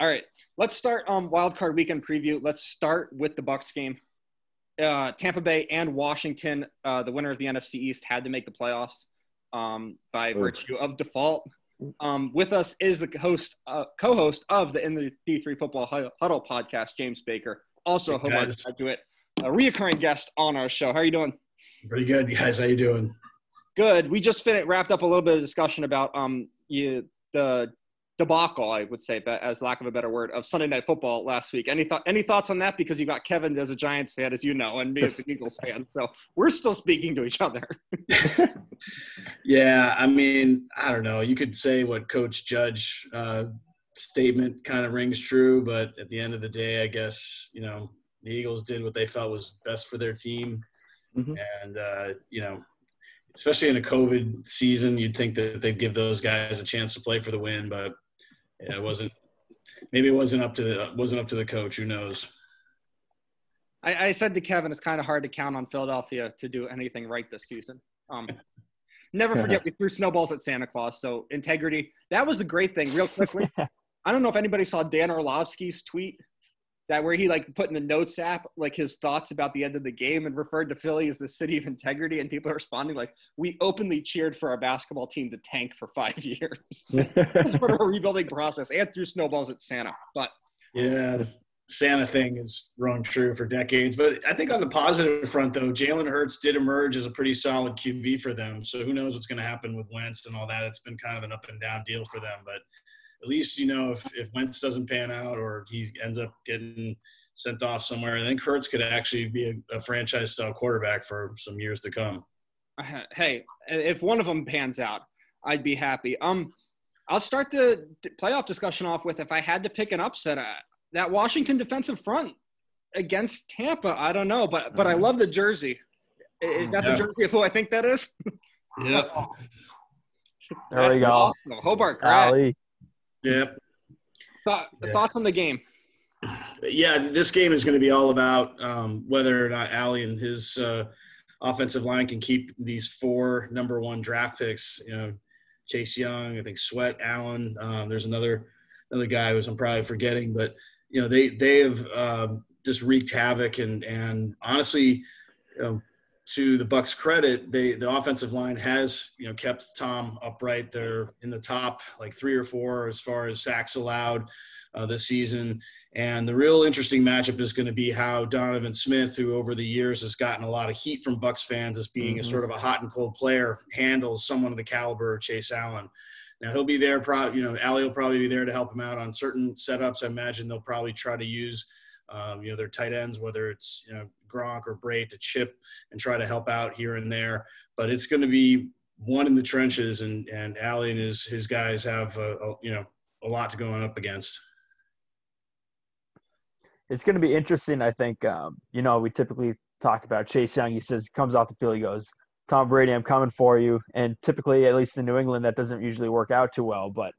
All right, let's start um wild card weekend preview. Let's start with the Bucks game. Uh, Tampa Bay and Washington, uh, the winner of the NFC East, had to make the playoffs um, by Ooh. virtue of default. Um, with us is the host, uh, co-host of the In the D3 Football Huddle podcast, James Baker, also a Hobart graduate, a reoccurring guest on our show. How are you doing? Pretty good, guys. How are you doing? Good. We just finished, wrapped up a little bit of discussion about um you, the debacle, I would say, but as lack of a better word, of Sunday Night Football last week. Any thought? Any thoughts on that? Because you got Kevin as a Giants fan, as you know, and me as an Eagles fan, so we're still speaking to each other. Yeah, I mean, I don't know. You could say what Coach Judge uh, statement kind of rings true, but at the end of the day, I guess you know the Eagles did what they felt was best for their team, Mhm. and uh, you know, especially in a COVID season, you'd think that they'd give those guys a chance to play for the win, but yeah, it wasn't. Maybe it wasn't up to the wasn't up to the coach. Who knows? I, I said to Kevin, it's kind of hard to count on Philadelphia to do anything right this season. Um, never forget we threw snowballs at Santa Claus, so integrity. That was the great thing. Real quickly, I don't know if anybody saw Dan Orlovsky's tweet that where he like put in the notes app like his thoughts about the end of the game and referred to Philly as the city of integrity, and people are responding like, "We openly cheered for our basketball team to tank for five years." It's sort of a rebuilding process, and threw snowballs at Santa. But Yeah, the Santa thing is rung true for decades. But I think on the positive front, though, Jalen Hurts did emerge as a pretty solid QB for them. So who knows what's going to happen with Wentz and all that? It's been kind of an up and down deal for them. But at least, you know, if, if Wentz doesn't pan out or he ends up getting sent off somewhere, then Hurts could actually be a, a franchise style quarterback for some years to come. uh, hey, if one of them pans out, I'd be happy. Um, I'll start the d- playoff discussion off with if I had to pick an upset, uh, that Washington defensive front against Tampa. I don't know, but but I love the jersey. Is that Yeah. the jersey of who I think that is? Yep. There we go. Awesome. Hobart, grad. Ali. Yep. Thought, Yeah. Thoughts on the game? yeah, this game is going to be all about um, whether or not Ali and his uh, offensive line can keep these four number one draft picks. You know, Chase Young, I think Sweat, Allen. Um, there's another another guy who I'm probably forgetting, but you know they they have um, just wreaked havoc and and honestly, you know, to the Bucks' credit, they the offensive line has you know kept Tom upright. They're in the top like three or four as far as sacks allowed uh, this season. And the real interesting matchup is going to be how Donovan Smith, who over the years has gotten a lot of heat from Bucks fans as being Mhm. a sort of a hot and cold player, handles someone of the caliber of Chase Allen. Now he'll be there. Probably, you know, Ali will probably be there to help him out on certain setups. I imagine they'll probably try to use, um, you know, their tight ends, whether it's you know Gronk or Brate, to chip and try to help out here and there. But it's going to be one in the trenches, and and Ali and his his guys have a, a, you know a lot to go on up against. It's going to be interesting. I think. Um, you know, we typically talk about Chase Young. He says comes off the field. He goes, "Tom Brady, I'm coming for you." And typically, at least in New England, that doesn't usually work out too well. But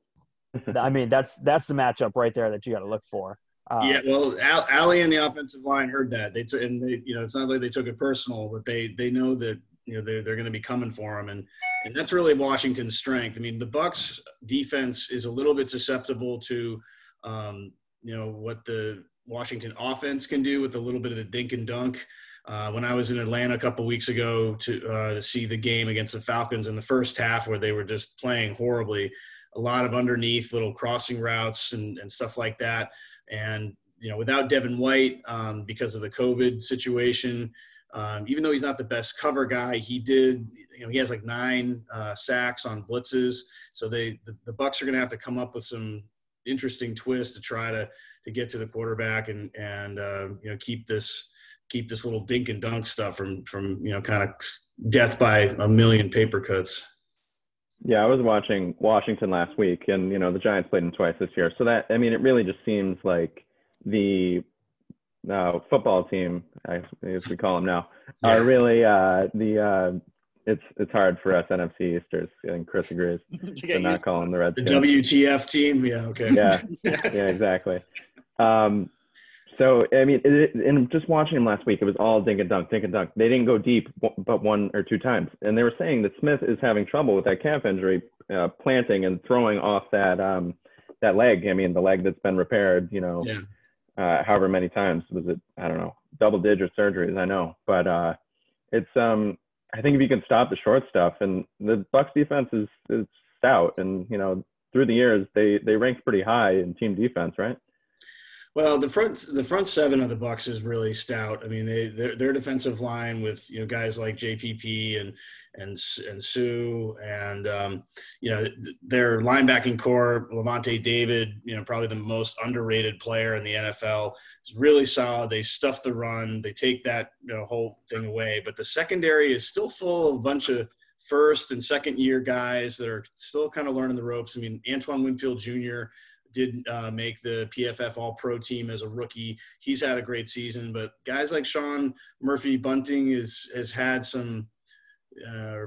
I mean, that's that's the matchup right there that you got to look for. Uh, Yeah, well, Al- Ali and the offensive line heard that. They took, and they, you know, it's not like they took it personal, but they they know that you know they're they're going to be coming for him, and and that's really Washington's strength. I mean, the Bucks defense is a little bit susceptible to, um, you know, what the Washington offense can do with a little bit of the dink and dunk. Uh, when I was in Atlanta a couple weeks ago to uh, to see the game against the Falcons in the first half, where they were just playing horribly, a lot of underneath little crossing routes and, and stuff like that. And you know, without Devin White um, because of the COVID situation, um, even though he's not the best cover guy, he did. You know, he has like nine uh, sacks on blitzes. So they the, the Bucks are going to have to come up with some interesting twists to try to to get to the quarterback and and uh, you know keep this keep this little dink and dunk stuff from from you know kind of death by a million paper cuts. Yeah, I was watching Washington last week, and you know the Giants played them twice this year. So that I mean, it really just seems like the uh, football team, I as we call them now, Yeah. are really uh, the. Uh, it's it's hard for us NFC Easters. and Chris agrees To to not used- call them the The WTF team, yeah, okay, Yeah, yeah, exactly. Um, so I mean, it, and just watching him last week, it was all dink and dunk, dink and dunk. They didn't go deep, but one or two times, and they were saying that Smith is having trouble with that calf injury, uh, planting and throwing off that um, that leg. I mean, the leg that's been repaired. You know, Yeah. uh, however many times was it? I don't know, double digit surgeries. I know, but uh, it's um, I think if you can stop the short stuff, and the Bucks defense is is stout, and you know, through the years they they ranked pretty high in team defense, right? Well, the front the front seven of the Bucks is really stout. I mean, they their, their defensive line with you know guys like JPP and and and Suh and um, you know their linebacking core, Lavonte David, you know probably the most underrated player in the NFL. Is really solid. They stuff the run. They take that you know, whole thing away. But the secondary is still full of a bunch of first and second year guys that are still kind of learning the ropes. I mean, Antoine Winfield Jr did uh, make the PFF All Pro team as a rookie. He's had a great season, but guys like Sean Murphy Bunting is has had some. Uh,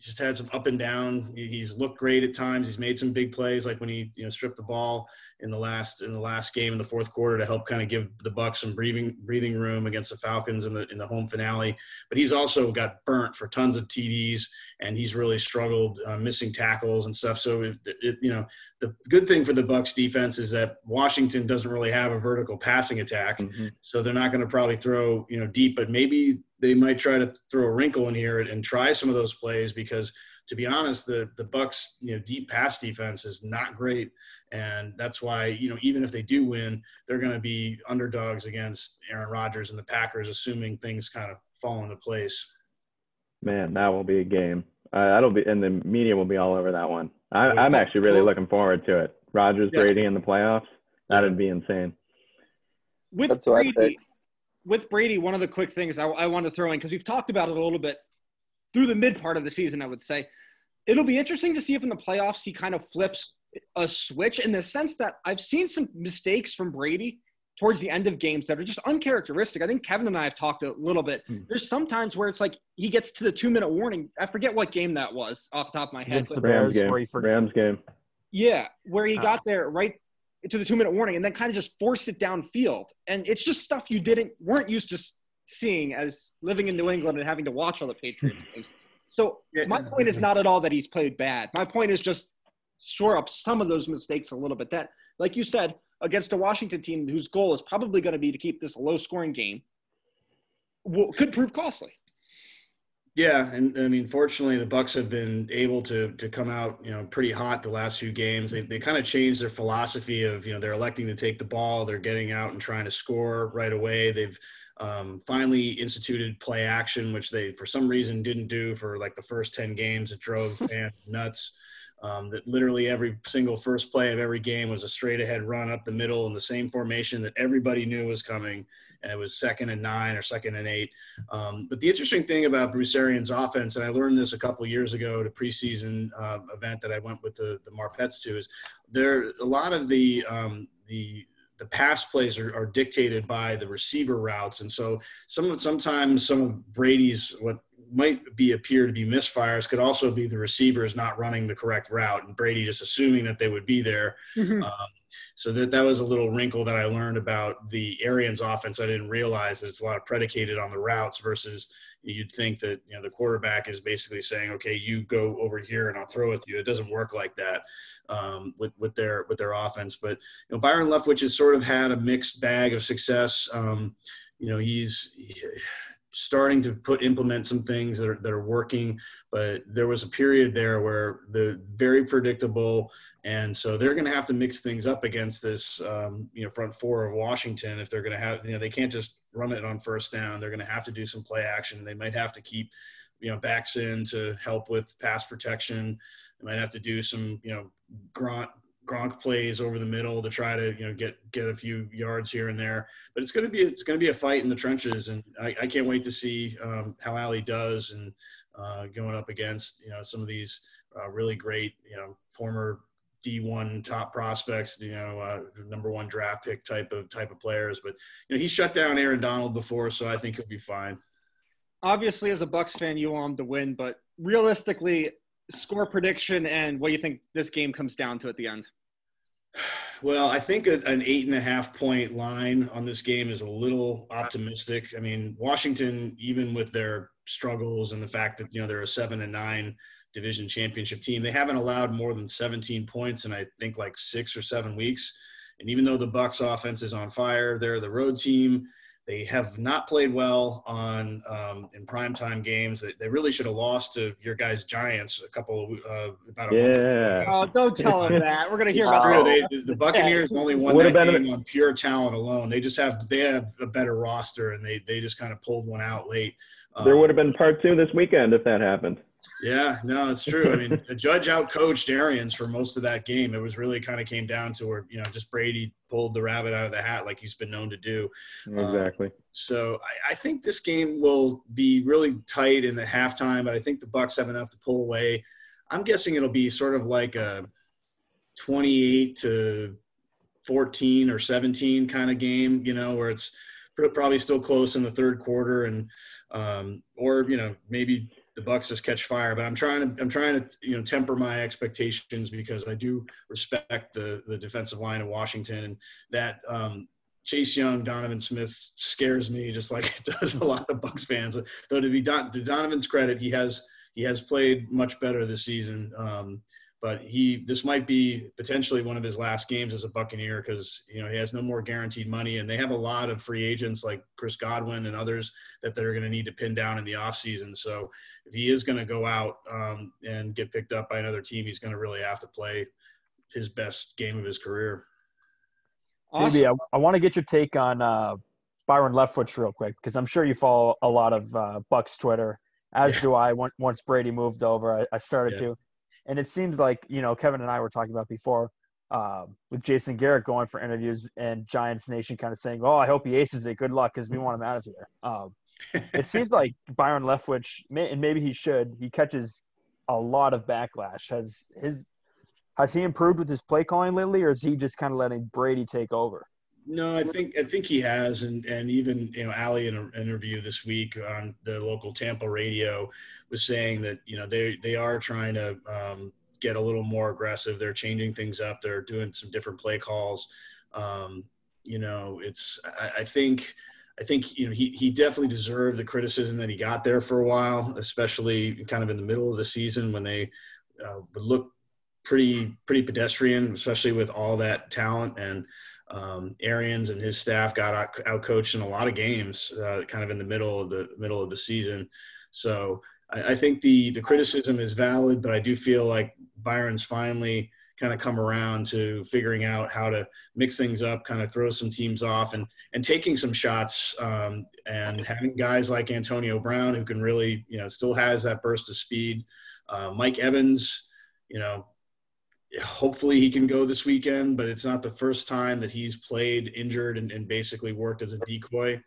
just had some up and down. He's looked great at times. He's made some big plays, like when he you know stripped the ball in the last in the last game in the fourth quarter to help kind of give the Bucks some breathing breathing room against the Falcons in the in the home finale. But he's also got burnt for tons of TDs, and he's really struggled uh, missing tackles and stuff. So it, it, you know the good thing for the Bucks defense is that Washington doesn't really have a vertical passing attack, mm-hmm. so they're not going to probably throw you know deep, but maybe they might try to throw a wrinkle in here and try some of those plays because to be honest, the the Bucks you know deep pass defense is not great, and that's why you know even if they do win, they're going to be underdogs against Aaron Rodgers and the Packers, assuming things kind of fall into place. Man, that will be a game. Uh, that'll be, and the media will be all over that one. I, am actually really looking forward to it. Rodgers, yeah. Brady in the playoffs. That'd be insane. With That's Brady, with Brady, one of the quick things I, I want to throw in because we've talked about it a little bit through the mid part of the season, I would say. It'll be interesting to see if in the playoffs he kind of flips a switch in the sense that I've seen some mistakes from Brady towards the end of games that are just uncharacteristic. I think Kevin and I have talked a little bit. Hmm. There's sometimes where it's like he gets to the two minute warning. I forget what game that was off the top of my head. the Rams game. Rams game. Yeah, where he got there right to the two minute warning and then kind of just forced it downfield. And it's just stuff you didn't weren't used to seeing as living in New England and having to watch all the Patriots games. So my point is not at all that he's played bad. My point is just shore up some of those mistakes a little bit. That, like you said, against a Washington team whose goal is probably going to be to keep this a low scoring game, could prove costly. Yeah, and I mean, fortunately, the Bucks have been able to to come out, you know, pretty hot the last few games. They they kind of changed their philosophy of, you know, they're electing to take the ball, they're getting out and trying to score right away. They've um, finally instituted play action, which they for some reason didn't do for like the first ten games. It drove fans nuts. Um, that literally every single first play of every game was a straight ahead run up the middle in the same formation that everybody knew was coming and it was second and nine or second and eight. Um, but the interesting thing about Bruce Arians' offense, and I learned this a couple years ago at a preseason uh, event that I went with the the Marpets to, is there a lot of the um, the the pass plays are, are, dictated by the receiver routes, and so some sometimes some of Brady's what might be appear to be misfires could also be the receivers not running the correct route and Brady just assuming that they would be there. Mm-hmm. Um, so that that was a little wrinkle that I learned about the Arians offense. I didn't realize that it's a lot of predicated on the routes versus you'd think that you know the quarterback is basically saying, okay, you go over here and I'll throw it to you. It doesn't work like that um, with with their with their offense. But you know Byron Leftwich has sort of had a mixed bag of success. Um, you know he's. He, starting to put implement some things that are, that are working but there was a period there where the very predictable and so they're going to have to mix things up against this um, you know front four of washington if they're going to have you know they can't just run it on first down. They're going to have to do some play action. They might have to keep you know backs in to help with pass protection. They might have to do some you know grunt Gronk plays over the middle to try to you know get get a few yards here and there. But it's going to be it's going to be a fight in the trenches, and I, I can't wait to see um, how Ali does and uh, going up against you know some of these uh, really great you know former D1 top prospects, you know, uh, number one draft pick type of type of players. But you know, he shut down Aaron Donald before, so I think he'll be fine. Obviously, as a Bucks fan, you want him to win, but realistically, score prediction and what do you think this game comes down to at the end? Well, I think a, an eight and a half point line on this game is a little optimistic. I mean, Washington, even with their struggles and the fact that you know they're a seven and nine division championship team. They haven't allowed more than 17 points in I think like six or seven weeks. And even though the Bucks offense is on fire, they're the road team. They have not played well on um, in primetime games. They, they, really should have lost to your guys Giants a couple uh, about a yeah. month. Oh, don't tell him that. We're gonna hear about true. They, the, the Buccaneers only won that game on pure talent alone. They just have they have a better roster, and they they just kind of pulled one out late. There um, would have been part two this weekend if that happened. Yeah, no, it's true. I mean, the judge outcoached Arians for most of that game. It was really kind of came down to where, you know, just Brady pulled the rabbit out of the hat like he's been known to do. Exactly. Um, so I, I, think this game will be really tight in the halftime, but I think the Bucks have enough to pull away. I'm guessing it'll be sort of like a 28 to 14 or 17 kind of game, you know, where it's probably still close in the third quarter and um, or you know maybe the Bucks just catch fire. But I'm trying to I'm trying to you know temper my expectations because I do respect the the defensive line of Washington and that um, Chase Young, Donovan Smith scares me just like it does a lot of Bucks fans. Though to be Don, to Donovan's credit, he has he has played much better this season. Um, but he this might be potentially one of his last games as a Buccaneer because you know he has no more guaranteed money, and they have a lot of free agents like Chris Godwin and others that they're going to need to pin down in the offseason. So if he is going to go out um, and get picked up by another team, he's going to really have to play his best game of his career. Awesome. I, I want to get your take on uh, Byron Leftwich real quick because I'm sure you follow a lot of uh, Bucks Twitter, as yeah. do I. Once Brady moved over, I, I started yeah. to, and it seems like you know Kevin and I were talking about before uh, with Jason Garrett going for interviews and Giants Nation kind of saying, "Oh, I hope he aces it. Good luck, because we want him out of here." Um, it seems like Byron Leftwich, and maybe he should, he catches a lot of backlash. Has his has he improved with his play calling lately, or is he just kind of letting Brady take over? No, I think I think he has, and and even you know, Ali in an interview this week on the local Tampa radio was saying that you know they they are trying to um, get a little more aggressive. They're changing things up. They're doing some different play calls. Um, you know, it's I, I think I think you know he he definitely deserved the criticism that he got there for a while, especially kind of in the middle of the season when they uh, would look pretty pretty pedestrian, especially with all that talent and um, Arians and his staff got out, out coached in a lot of games, uh, kind of in the middle of the middle of the season. So I, I think the the criticism is valid, but I do feel like Byron's finally kind of come around to figuring out how to mix things up, kind of throw some teams off, and and taking some shots, um, and having guys like Antonio Brown who can really, you know, still has that burst of speed. Uh, Mike Evans, you know, hopefully he can go this weekend, but it's not the first time that he's played injured and, and basically worked as a decoy.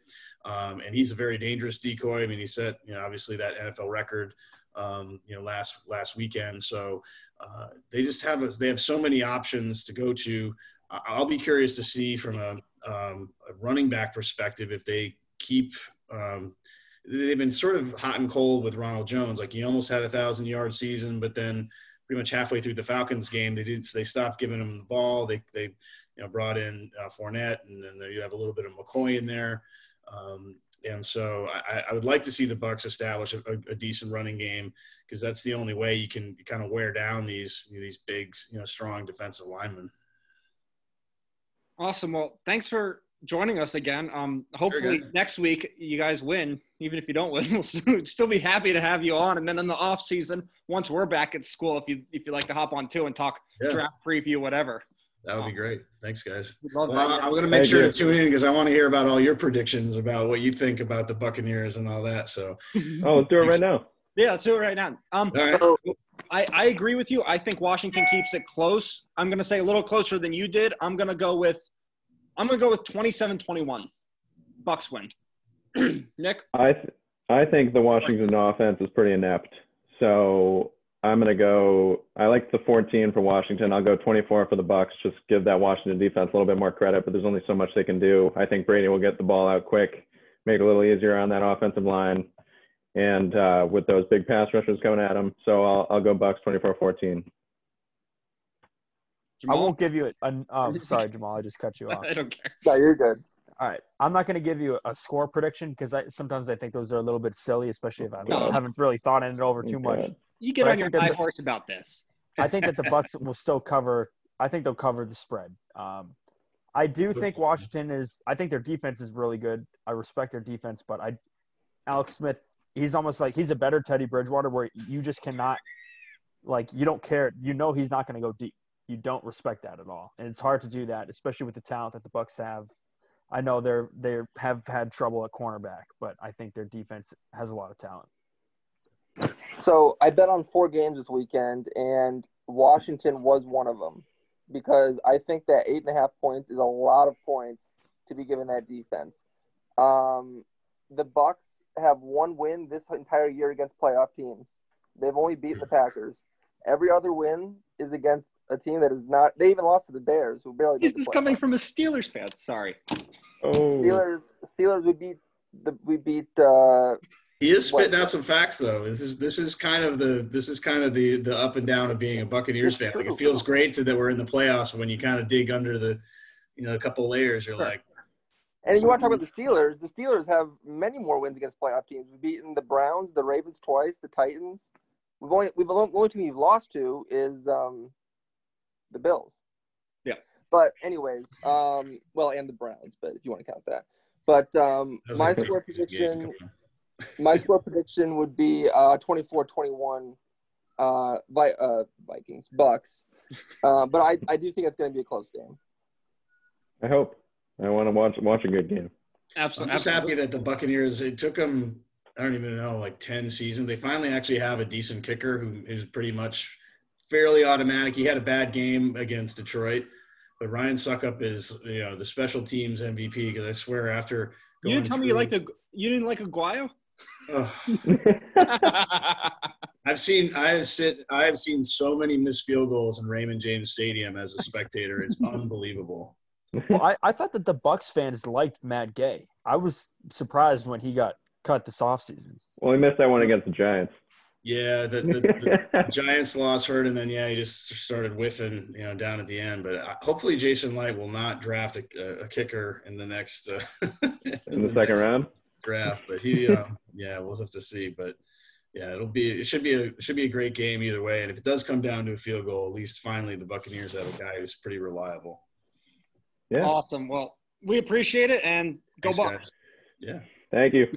Um, and he's a very dangerous decoy. I mean, he set, you know, obviously that NFL record, um, you know, last last weekend. So uh, they just have a, they have so many options to go to. I'll be curious to see from a, um, a running back perspective if they keep. Um, they've been sort of hot and cold with Ronald Jones. Like he almost had a thousand yard season, but then pretty much halfway through the Falcons game, they did they stopped giving him the ball. They they you know brought in uh, Fournette, and then you have a little bit of McCoy in there. Um, and so I, I, would like to see the Bucks establish a, a decent running game because that's the only way you can kind of wear down these these big, you know, strong defensive linemen. Awesome. Well, thanks for joining us again. Um, hopefully next week you guys win. Even if you don't win, we'll still be happy to have you on. And then in the off season, once we're back at school, if you if you like to hop on too and talk yeah. draft preview, whatever. That would be great. Thanks, guys. Well, I'm going to make sure to tune in because I want to hear about all your predictions about what you think about the Buccaneers and all that. So, oh, let's do it right now. Yeah, let's do it right now. Um, right. I, I agree with you. I think Washington keeps it close. I'm going to say a little closer than you did. I'm going to go with I'm going to go with 27-21. Bucks win. Nick? I th- I think the Washington offense is pretty inept. So I'm going to go. I like the 14 for Washington. I'll go 24 for the Bucks. Just give that Washington defense a little bit more credit, but there's only so much they can do. I think Brady will get the ball out quick, make it a little easier on that offensive line, and uh, with those big pass rushers coming at him. So I'll I'll go Bucks 24-14. I won't give you a. Um, sorry, Jamal. I just cut you off. I don't care. No, you're good. All right, I'm not going to give you a score prediction because I sometimes I think those are a little bit silly, especially if I haven't really thought in it over too much. You get But I on your think high the- horse about this. I think that the Bucks will still cover. I think they'll cover the spread. Um, I do think Washington is. I think their defense is really good. I respect their defense, but I, Alex Smith, he's almost like he's a better Teddy Bridgewater, where you just cannot, like, you don't care. You know he's not going to go deep. You don't respect that at all, and it's hard to do that, especially with the talent that the Bucks have. I know they're they have had trouble at cornerback, but I think their defense has a lot of talent. So I bet on four games this weekend, and Washington was one of them because I think that eight and a half points is a lot of points to be given that defense. Um, the Bucks have one win this entire year against playoff teams. They've only beaten the Packers. Every other win is against a team that is not. They even lost to the Bears, who barely. This is coming from a Steelers fan. Sorry. oh, Steelers. Steelers. We beat the. We beat. Uh, He is What? spitting out some facts though. This is this is kind of the this is kind of the the up and down of being a Buccaneers fan. Like it feels great to, that we're in the playoffs. But when you kind of dig under the, you know, a couple layers, you're Sure. like, And you want to talk about the Steelers? The Steelers have many more wins against playoff teams. We've beaten the Browns, the Ravens twice, the Titans. We've only we've only, the only team we've lost to is um, the Bills. Yeah. But anyways, um, well, and the Browns, but if you want to count that. But um, that my score prediction, my score prediction would be uh, 24-21 uh, Vi- uh, Vikings Bucks. Uh, but I, I do think it's going to be a close game. I hope. I want to watch watch a good game. Absolutely. I'm Absolutely. just happy that the Buccaneers. It took them. I don't even know, like ten seasons. They finally actually have a decent kicker who is pretty much fairly automatic. He had a bad game against Detroit, but Ryan Succop is you know the special teams MVP because I swear after You didn't tell me you through- liked a, you didn't like Aguayo? Ugh. I've seen I have sit I have seen so many missed field goals in Raymond James Stadium as a spectator. It's unbelievable. Well, I, I thought that the Bucks fans liked Matt Gay. I was surprised when he got cut this offseason. well, he missed that one against the Giants. Yeah, the, the, the Giants lost hurt, and then yeah, he just started whiffing, you know, down at the end. But uh, hopefully, Jason Licht will not draft a, a kicker in the next uh, in the second round. draft. But he, uh, yeah, we'll have to see. But yeah, it'll be it should be a it should be a great game either way. And if it does come down to a field goal, at least finally the Buccaneers have a guy who's pretty reliable. Yeah. Awesome. Well, we appreciate it and go Thanks, Bucks. guys. Yeah. Thank you.